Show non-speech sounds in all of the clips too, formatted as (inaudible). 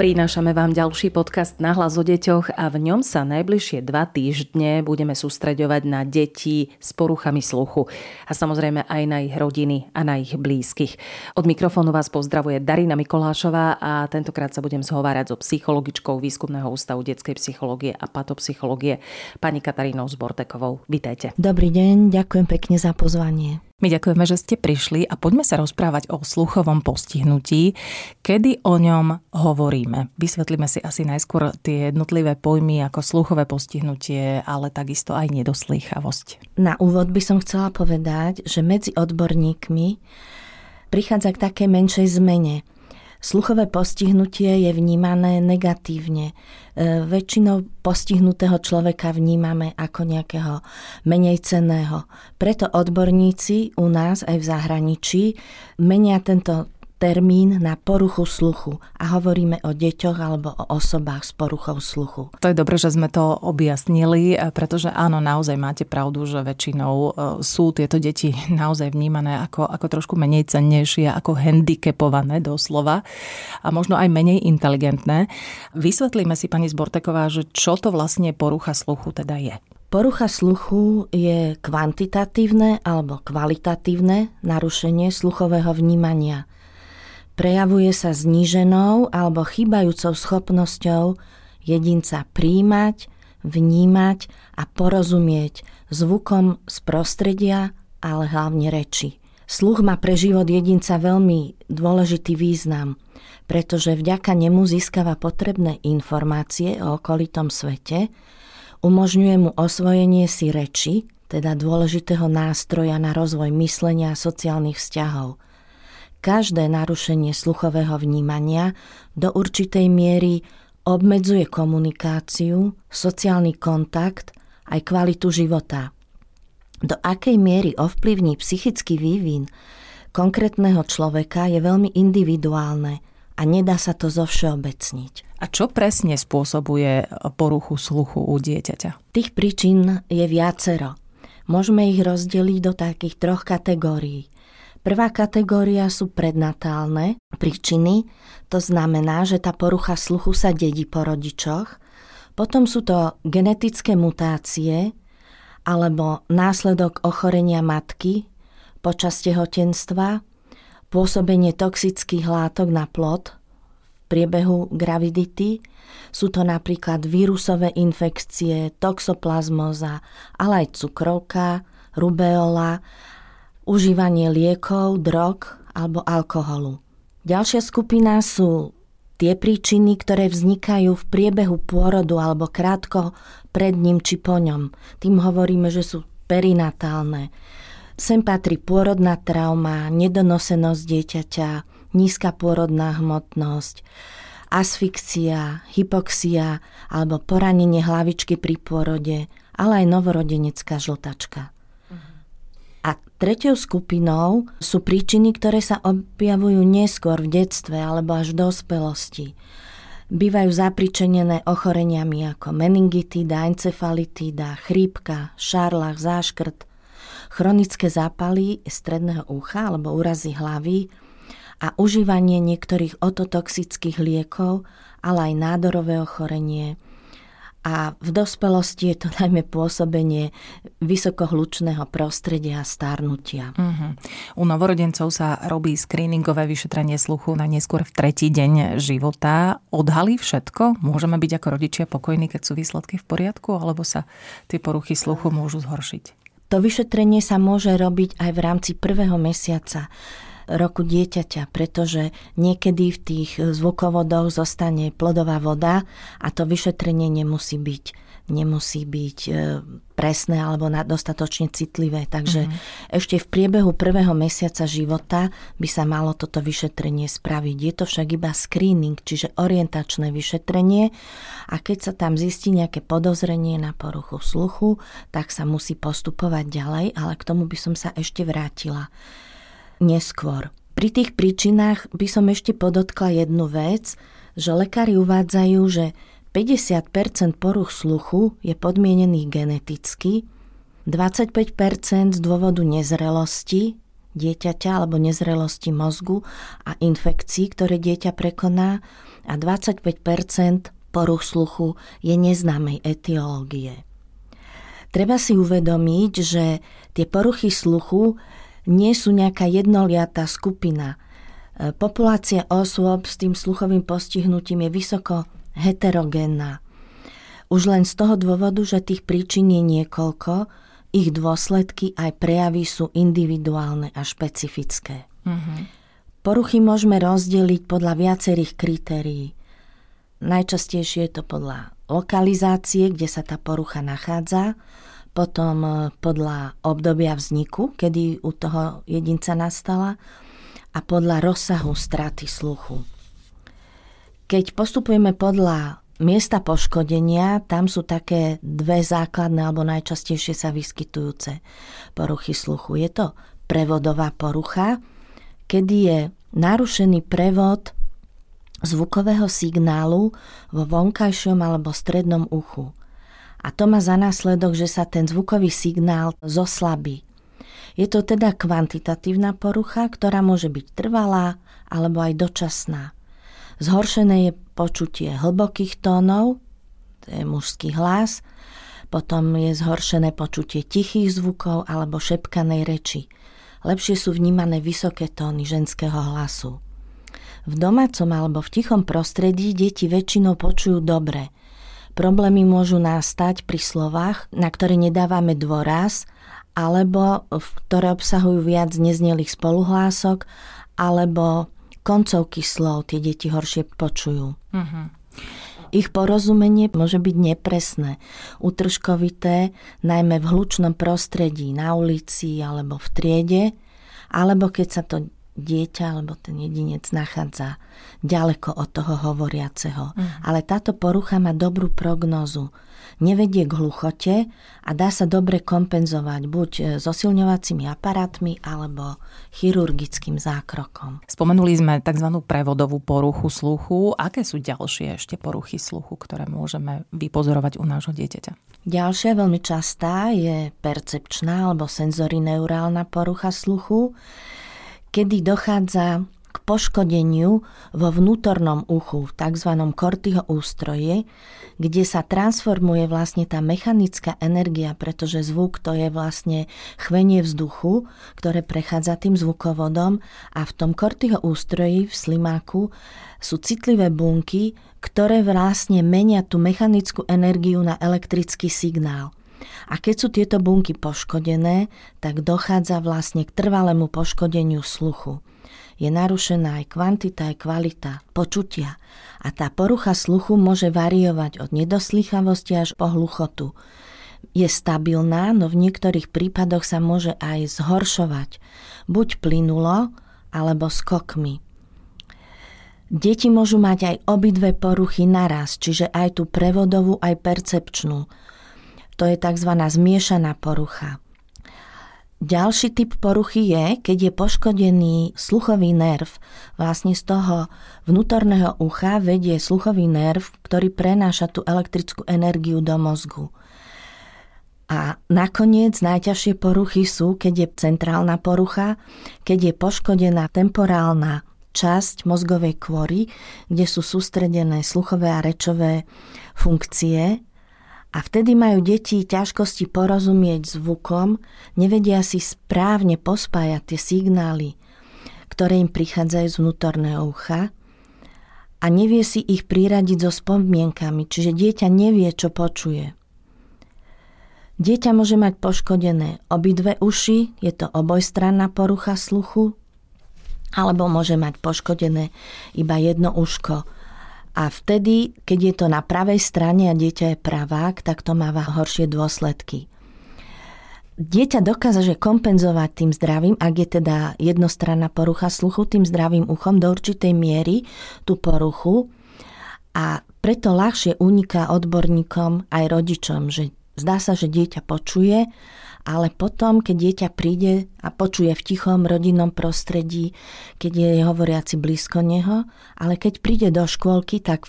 Prinášame vám ďalší podcast na hlas o deťoch a v ňom sa najbližšie dva týždne budeme sústreďovať na deti s poruchami sluchu a samozrejme aj na ich rodiny a na ich blízkych. Od mikrofónu vás pozdravuje Darina Mikolášová a tentokrát sa budem zhovárať so psychologičkou Výskumného ústavu detskej psychológie a patopsychológie pani Katarínou Zbortekovou. Vítajte. Dobrý deň, ďakujem pekne za pozvanie. My ďakujeme, že ste prišli a poďme sa rozprávať o sluchovom postihnutí. Kedy o ňom hovoríme? Vysvetlíme si asi najskôr tie jednotlivé pojmy ako sluchové postihnutie, ale takisto aj nedoslýchavosť. Na úvod by som chcela povedať, že medzi odborníkmi prichádza k takej menšej zmene. Sluchové postihnutie je vnímané negatívne. E, väčšinou postihnutého človeka vnímame ako nejakého menej cenného. Preto odborníci u nás aj v zahraničí menia tento termín na poruchu sluchu a hovoríme o deťoch alebo o osobách s poruchou sluchu. To je dobre, že sme to objasnili, pretože áno, naozaj máte pravdu, že väčšinou e, sú tieto deti (laughs) naozaj vnímané ako, ako trošku menej cennejšie, ako handicapované doslova a možno aj menej inteligentné. Vysvetlíme si, pani Zborteková, že čo to vlastne porucha sluchu teda je. Porucha sluchu je kvantitatívne alebo kvalitatívne narušenie sluchového vnímania. Prejavuje sa zníženou alebo chýbajúcou schopnosťou jedinca príjmať, vnímať a porozumieť zvukom z prostredia, ale hlavne reči. Sluch má pre život jedinca veľmi dôležitý význam, pretože vďaka nemu získava potrebné informácie o okolitom svete, umožňuje mu osvojenie si reči, teda dôležitého nástroja na rozvoj myslenia a sociálnych vzťahov – Každé narušenie sluchového vnímania do určitej miery obmedzuje komunikáciu, sociálny kontakt aj kvalitu života. Do akej miery ovplyvní psychický vývin konkrétneho človeka je veľmi individuálne a nedá sa to zovšeobecniť. A čo presne spôsobuje poruchu sluchu u dieťaťa? Tých príčin je viacero. Môžeme ich rozdeliť do takých troch kategórií. Prvá kategória sú prednatálne príčiny, to znamená, že tá porucha sluchu sa dedí po rodičoch. Potom sú to genetické mutácie alebo následok ochorenia matky počas tehotenstva, pôsobenie toxických látok na plod v priebehu gravidity. Sú to napríklad vírusové infekcie, toxoplazmoza, ale aj cukrovka, rubeola užívanie liekov, drog alebo alkoholu. Ďalšia skupina sú tie príčiny, ktoré vznikajú v priebehu pôrodu alebo krátko pred ním či po ňom. Tým hovoríme, že sú perinatálne. Sem patrí pôrodná trauma, nedonosenosť dieťaťa, nízka pôrodná hmotnosť, asfixia, hypoxia alebo poranenie hlavičky pri pôrode, ale aj novorodenecká žltačka. A tretou skupinou sú príčiny, ktoré sa objavujú neskôr v detstve alebo až v dospelosti. Bývajú zapričenené ochoreniami ako meningitída, encefalitída, chrípka, šarlach, záškrt, chronické zápaly stredného ucha alebo úrazy hlavy a užívanie niektorých ototoxických liekov, ale aj nádorové ochorenie – a v dospelosti je to (laughs) najmä pôsobenie vysokohlučného prostredia a starnutia. Uh-huh. U novorodencov sa robí screeningové vyšetrenie sluchu na neskôr v tretí deň života. Odhalí všetko? Môžeme byť ako rodičia pokojní, keď sú výsledky v poriadku, alebo sa tie poruchy sluchu môžu zhoršiť? To vyšetrenie sa môže robiť aj v rámci prvého mesiaca roku dieťaťa, pretože niekedy v tých zvukovodoch zostane plodová voda a to vyšetrenie nemusí byť nemusí byť e, presné alebo dostatočne citlivé. Takže mm-hmm. ešte v priebehu prvého mesiaca života by sa malo toto vyšetrenie spraviť. Je to však iba screening, čiže orientačné vyšetrenie a keď sa tam zistí nejaké podozrenie na poruchu sluchu, tak sa musí postupovať ďalej, ale k tomu by som sa ešte vrátila neskôr. Pri tých príčinách by som ešte podotkla jednu vec, že lekári uvádzajú, že 50% poruch sluchu je podmienený geneticky, 25% z dôvodu nezrelosti dieťaťa alebo nezrelosti mozgu a infekcií, ktoré dieťa prekoná a 25% poruch sluchu je neznámej etiológie. Treba si uvedomiť, že tie poruchy sluchu nie sú nejaká jednoliatá skupina. E, populácia osôb s tým sluchovým postihnutím je vysoko heterogénna. Už len z toho dôvodu, že tých príčin je niekoľko, ich dôsledky aj prejavy sú individuálne a špecifické. Mm-hmm. Poruchy môžeme rozdeliť podľa viacerých kritérií. Najčastejšie je to podľa lokalizácie, kde sa tá porucha nachádza, potom e, podľa obdobia vzniku, kedy u toho jedinca nastala a podľa rozsahu straty sluchu. Keď postupujeme podľa miesta poškodenia, tam sú také dve základné alebo najčastejšie sa vyskytujúce poruchy sluchu. Je to prevodová porucha, kedy je narušený prevod zvukového signálu vo vonkajšom alebo strednom uchu. A to má za následok, že sa ten zvukový signál zoslabí. Je to teda kvantitatívna porucha, ktorá môže byť trvalá alebo aj dočasná. Zhoršené je počutie hlbokých tónov, to je mužský hlas, potom je zhoršené počutie tichých zvukov alebo šepkanej reči. Lepšie sú vnímané vysoké tóny ženského hlasu. V domácom alebo v tichom prostredí deti väčšinou počujú dobre. Problémy môžu nastať pri slovách, na ktoré nedávame dôraz, alebo v ktoré obsahujú viac neznelých spoluhlások, alebo koncovky slov tie deti horšie počujú. Uh-huh. Ich porozumenie môže byť nepresné, utržkovité, najmä v hlučnom prostredí, na ulici alebo v triede, alebo keď sa to dieťa alebo ten jedinec nachádza ďaleko od toho hovoriaceho. Mm. Ale táto porucha má dobrú prognozu. Nevedie k hluchote a dá sa dobre kompenzovať buď e, zosilňovacími aparátmi alebo chirurgickým zákrokom. Spomenuli sme tzv. prevodovú poruchu sluchu. Aké sú ďalšie ešte poruchy sluchu, ktoré môžeme vypozorovať u nášho dieťaťa? Ďalšia veľmi častá je percepčná alebo senzorineurálna porucha sluchu kedy dochádza k poškodeniu vo vnútornom uchu, v tzv. kortyho ústroje, kde sa transformuje vlastne tá mechanická energia, pretože zvuk to je vlastne chvenie vzduchu, ktoré prechádza tým zvukovodom a v tom kortyho ústroji v slimáku sú citlivé bunky, ktoré vlastne menia tú mechanickú energiu na elektrický signál. A keď sú tieto bunky poškodené, tak dochádza vlastne k trvalému poškodeniu sluchu. Je narušená aj kvantita, aj kvalita počutia. A tá porucha sluchu môže variovať od nedoslychavosti až po hluchotu. Je stabilná, no v niektorých prípadoch sa môže aj zhoršovať. Buď plynulo, alebo skokmi. Deti môžu mať aj obidve poruchy naraz, čiže aj tú prevodovú, aj percepčnú. To je tzv. zmiešaná porucha. Ďalší typ poruchy je, keď je poškodený sluchový nerv. Vlastne z toho vnútorného ucha vedie sluchový nerv, ktorý prenáša tú elektrickú energiu do mozgu. A nakoniec najťažšie poruchy sú, keď je centrálna porucha, keď je poškodená temporálna časť mozgovej kôry, kde sú sústredené sluchové a rečové funkcie a vtedy majú deti ťažkosti porozumieť zvukom, nevedia si správne pospájať tie signály, ktoré im prichádzajú z vnútorného ucha a nevie si ich priradiť so spomienkami, čiže dieťa nevie, čo počuje. Dieťa môže mať poškodené obidve uši, je to obojstranná porucha sluchu, alebo môže mať poškodené iba jedno uško, a vtedy, keď je to na pravej strane a dieťa je pravák, tak to má horšie dôsledky. Dieťa dokáže kompenzovať tým zdravým, ak je teda jednostranná porucha sluchu, tým zdravým uchom do určitej miery tú poruchu a preto ľahšie uniká odborníkom aj rodičom, že zdá sa, že dieťa počuje, ale potom, keď dieťa príde a počuje v tichom rodinnom prostredí, keď je hovoriaci blízko neho, ale keď príde do škôlky, tak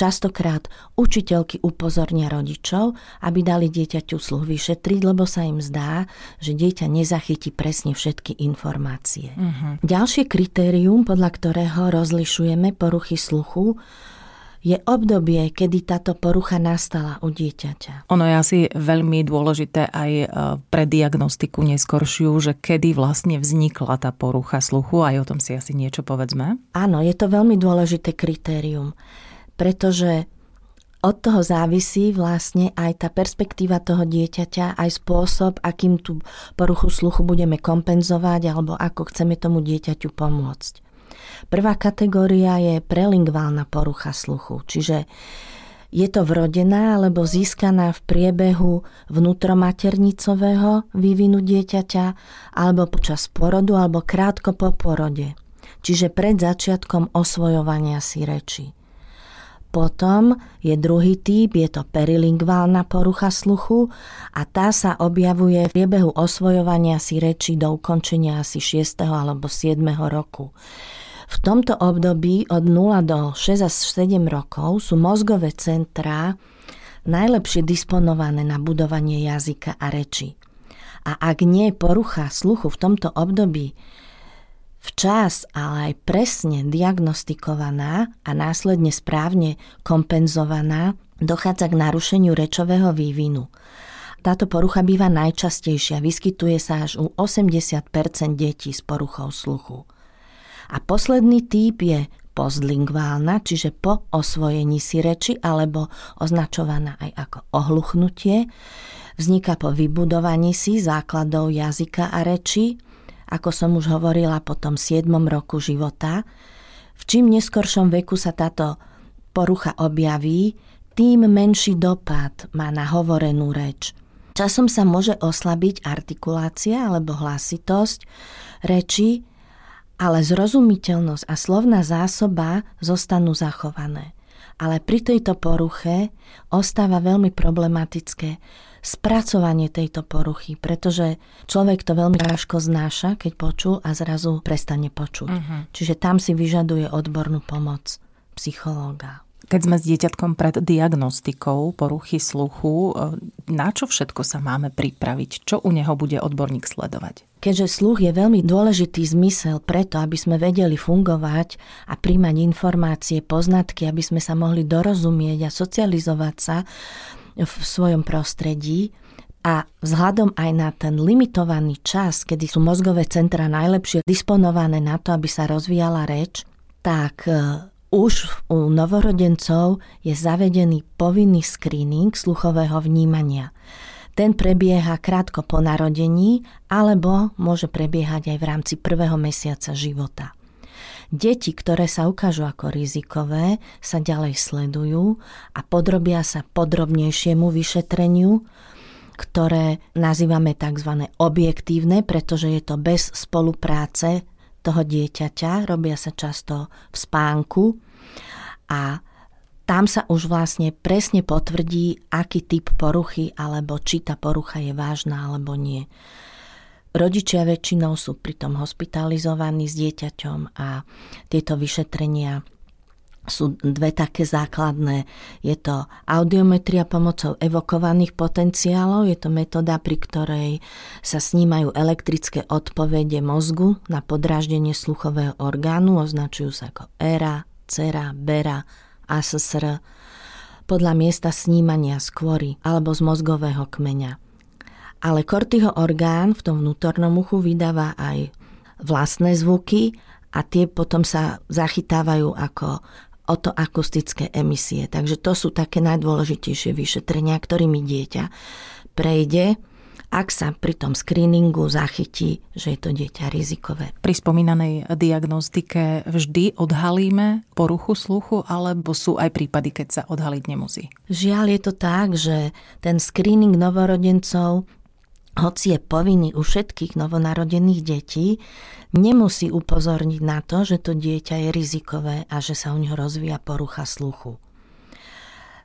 Častokrát učiteľky upozornia rodičov, aby dali dieťaťu sluch vyšetriť, lebo sa im zdá, že dieťa nezachytí presne všetky informácie. Uh-huh. Ďalšie kritérium, podľa ktorého rozlišujeme poruchy sluchu, je obdobie, kedy táto porucha nastala u dieťaťa. Ono je asi veľmi dôležité aj e, pre diagnostiku neskoršiu, že kedy vlastne vznikla tá porucha sluchu, aj o tom si asi niečo povedzme. Áno, je to veľmi dôležité kritérium, pretože od toho závisí vlastne aj tá perspektíva toho dieťaťa, aj spôsob, akým tú poruchu sluchu budeme kompenzovať alebo ako chceme tomu dieťaťu pomôcť. Prvá kategória je prelingválna porucha sluchu, čiže je to vrodená alebo získaná v priebehu vnútromaternicového vývinu dieťaťa alebo počas porodu alebo krátko po porode, čiže pred začiatkom osvojovania si reči. Potom je druhý typ, je to perilingválna porucha sluchu a tá sa objavuje v priebehu osvojovania si reči do ukončenia asi 6. alebo 7. roku. V tomto období od 0 do 6 až 7 rokov sú mozgové centrá najlepšie disponované na budovanie jazyka a reči. A ak nie je porucha sluchu v tomto období včas, ale aj presne diagnostikovaná a následne správne kompenzovaná, dochádza k narušeniu rečového vývinu. Táto porucha býva najčastejšia, vyskytuje sa až u 80% detí s poruchou sluchu. A posledný typ je postlingválna, čiže po osvojení si reči alebo označovaná aj ako ohluchnutie. Vzniká po vybudovaní si základov jazyka a reči, ako som už hovorila po tom 7. roku života. V čím neskoršom veku sa táto porucha objaví, tým menší dopad má na hovorenú reč. Časom sa môže oslabiť artikulácia alebo hlasitosť reči, ale zrozumiteľnosť a slovná zásoba zostanú zachované. Ale pri tejto poruche ostáva veľmi problematické spracovanie tejto poruchy, pretože človek to veľmi ťažko znáša, keď počul a zrazu prestane počuť. Uh-huh. Čiže tam si vyžaduje odbornú pomoc psychológa. Keď sme s dieťatkom pred diagnostikou poruchy sluchu, e, na čo všetko sa máme pripraviť? Čo u neho bude odborník sledovať? Keďže sluch je veľmi dôležitý zmysel preto, aby sme vedeli fungovať a príjmať informácie, poznatky, aby sme sa mohli dorozumieť a socializovať sa v svojom prostredí, a vzhľadom aj na ten limitovaný čas, kedy sú mozgové centra najlepšie disponované na to, aby sa rozvíjala reč, tak e, už u novorodencov je zavedený povinný screening sluchového vnímania. Ten prebieha krátko po narodení alebo môže prebiehať aj v rámci prvého mesiaca života. Deti, ktoré sa ukážu ako rizikové, sa ďalej sledujú a podrobia sa podrobnejšiemu vyšetreniu, ktoré nazývame tzv. objektívne, pretože je to bez spolupráce toho dieťaťa, robia sa často v spánku a tam sa už vlastne presne potvrdí, aký typ poruchy alebo či tá porucha je vážna alebo nie. Rodičia väčšinou sú pritom hospitalizovaní s dieťaťom a tieto vyšetrenia sú dve také základné. Je to audiometria pomocou evokovaných potenciálov, je to metóda, pri ktorej sa snímajú elektrické odpovede mozgu na podráždenie sluchového orgánu, označujú sa ako ERA, CERA, BERA, ASSR, podľa miesta snímania skôry alebo z mozgového kmeňa. Ale kortyho orgán v tom vnútornom uchu vydáva aj vlastné zvuky a tie potom sa zachytávajú ako otoakustické emisie. Takže to sú také najdôležitejšie vyšetrenia, ktorými dieťa prejde ak sa pri tom screeningu zachytí, že je to dieťa rizikové. Pri spomínanej diagnostike vždy odhalíme poruchu sluchu, alebo sú aj prípady, keď sa odhaliť nemusí? Žiaľ je to tak, že ten screening novorodencov hoci je povinný u všetkých novonarodených detí, nemusí upozorniť na to, že to dieťa je rizikové a že sa u neho rozvíja porucha sluchu.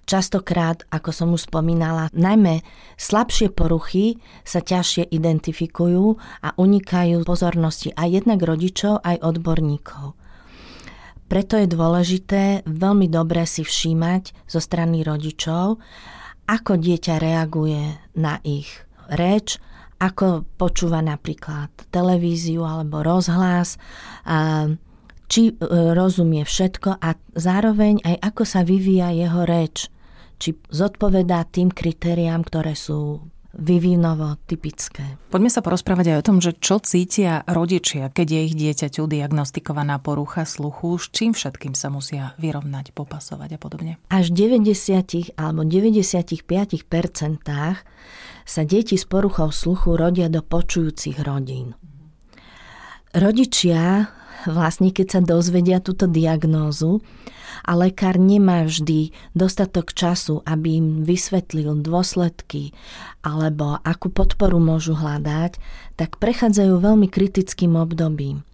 Častokrát, ako som už spomínala, najmä slabšie poruchy sa ťažšie identifikujú a unikajú pozornosti aj jednak rodičov, aj odborníkov. Preto je dôležité veľmi dobre si všímať zo strany rodičov, ako dieťa reaguje na ich reč, ako počúva napríklad televíziu alebo rozhlas, či e, rozumie všetko a zároveň aj ako sa vyvíja jeho reč, či zodpovedá tým kritériám, ktoré sú vyvinovo typické. Poďme sa porozprávať aj o tom, že čo cítia rodičia, keď je ich dieťaťu diagnostikovaná porucha sluchu, s čím všetkým sa musia vyrovnať, popasovať a podobne. Až 90 alebo 95 sa deti s poruchou sluchu rodia do počujúcich rodín. Rodičia vlastne keď sa dozvedia túto diagnózu a lekár nemá vždy dostatok času, aby im vysvetlil dôsledky alebo akú podporu môžu hľadať, tak prechádzajú veľmi kritickým obdobím.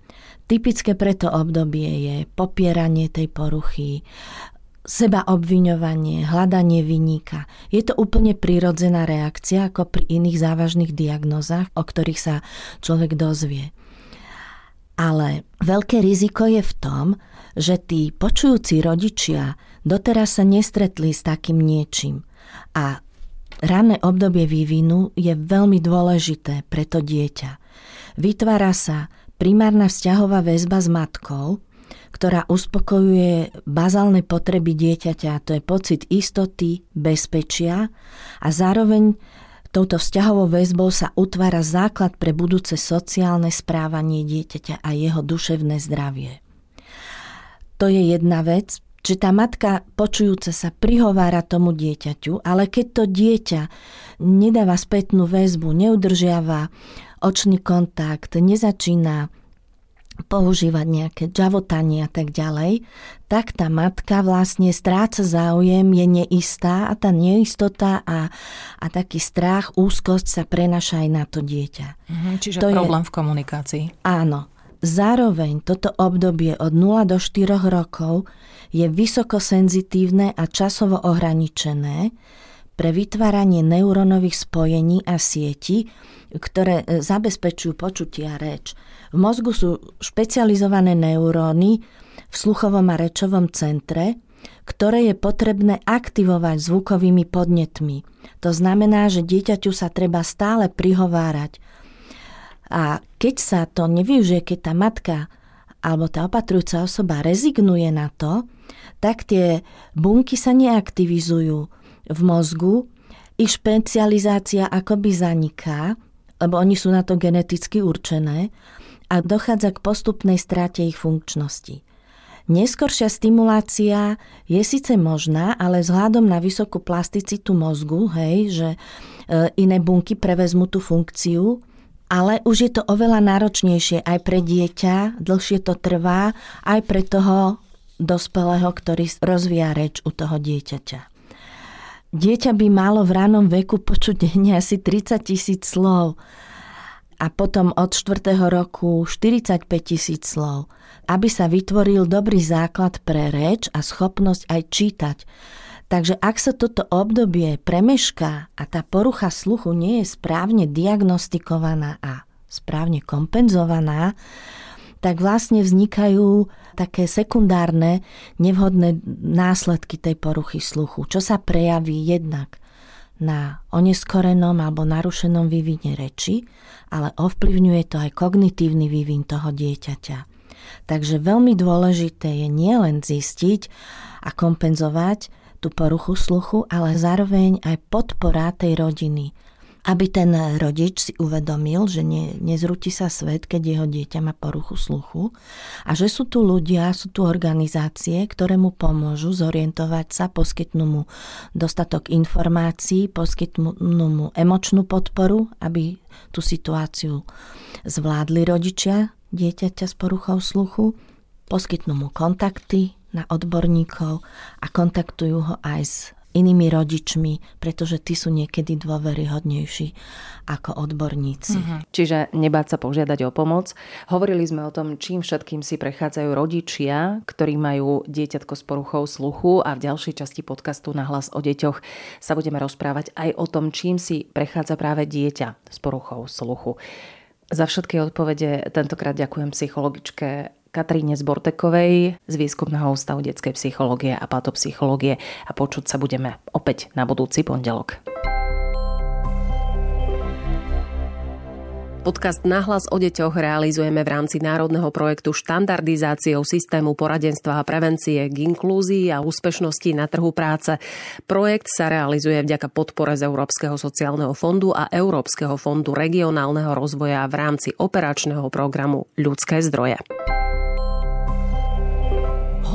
Typické preto obdobie je popieranie tej poruchy, seba obviňovanie, hľadanie vyníka. Je to úplne prirodzená reakcia ako pri iných závažných diagnozách, o ktorých sa človek dozvie. Ale veľké riziko je v tom, že tí počujúci rodičia doteraz sa nestretli s takým niečím. A ranné obdobie vývinu je veľmi dôležité pre to dieťa. Vytvára sa primárna vzťahová väzba s matkou, ktorá uspokojuje bazálne potreby dieťaťa, to je pocit istoty, bezpečia a zároveň Touto vzťahovou väzbou sa utvára základ pre budúce sociálne správanie dieťaťa a jeho duševné zdravie. To je jedna vec, že tá matka počujúca sa prihovára tomu dieťaťu, ale keď to dieťa nedáva spätnú väzbu, neudržiava očný kontakt, nezačína používať nejaké džavotanie a tak ďalej, tak tá matka vlastne stráca záujem, je neistá a tá neistota a, a taký strach, úzkosť sa prenaša aj na to dieťa. Mhm, čiže to problém je, v komunikácii. Áno. Zároveň toto obdobie od 0 do 4 rokov je vysokosenzitívne a časovo ohraničené pre vytváranie neurónových spojení a sieti, ktoré e, zabezpečujú počutie a reč. V mozgu sú špecializované neuróny v sluchovom a rečovom centre, ktoré je potrebné aktivovať zvukovými podnetmi. To znamená, že dieťaťu sa treba stále prihovárať. A keď sa to nevyužije, keď tá matka alebo tá opatrujúca osoba rezignuje na to, tak tie bunky sa neaktivizujú v mozgu, ich špecializácia akoby zaniká, lebo oni sú na to geneticky určené a dochádza k postupnej strate ich funkčnosti. Neskoršia stimulácia je síce možná, ale vzhľadom na vysokú plasticitu mozgu, hej, že e, iné bunky prevezmú tú funkciu, ale už je to oveľa náročnejšie aj pre dieťa, dlhšie to trvá, aj pre toho dospelého, ktorý rozvíja reč u toho dieťaťa. Dieťa by malo v ránom veku počuť denne asi 30 tisíc slov a potom od 4. roku 45 tisíc slov, aby sa vytvoril dobrý základ pre reč a schopnosť aj čítať. Takže ak sa toto obdobie premešká a tá porucha sluchu nie je správne diagnostikovaná a správne kompenzovaná, tak vlastne vznikajú také sekundárne nevhodné následky tej poruchy sluchu, čo sa prejaví jednak na oneskorenom alebo narušenom vývine reči, ale ovplyvňuje to aj kognitívny vývin toho dieťaťa. Takže veľmi dôležité je nielen zistiť a kompenzovať tú poruchu sluchu, ale zároveň aj podpora tej rodiny, aby ten rodič si uvedomil, že ne, nezrúti sa svet, keď jeho dieťa má poruchu sluchu a že sú tu ľudia, sú tu organizácie, ktoré mu pomôžu zorientovať sa, poskytnú mu dostatok informácií, poskytnú mu emočnú podporu, aby tú situáciu zvládli rodičia dieťaťa s poruchou sluchu, poskytnú mu kontakty na odborníkov a kontaktujú ho aj s inými rodičmi, pretože tí sú niekedy dôveryhodnejší ako odborníci. Mm-hmm. Čiže nebáť sa požiadať o pomoc. Hovorili sme o tom, čím všetkým si prechádzajú rodičia, ktorí majú dieťatko s poruchou sluchu a v ďalšej časti podcastu na hlas o deťoch sa budeme rozprávať aj o tom, čím si prechádza práve dieťa s poruchou sluchu. Za všetky odpovede tentokrát ďakujem psychologičke Katríne Zbortekovej z Výskumného ústavu detskej psychológie a patopsychológie a počuť sa budeme opäť na budúci pondelok. Podcast Nahlas o deťoch realizujeme v rámci národného projektu štandardizáciou systému poradenstva a prevencie k inklúzii a úspešnosti na trhu práce. Projekt sa realizuje vďaka podpore z Európskeho sociálneho fondu a Európskeho fondu regionálneho rozvoja v rámci operačného programu Ľudské zdroje.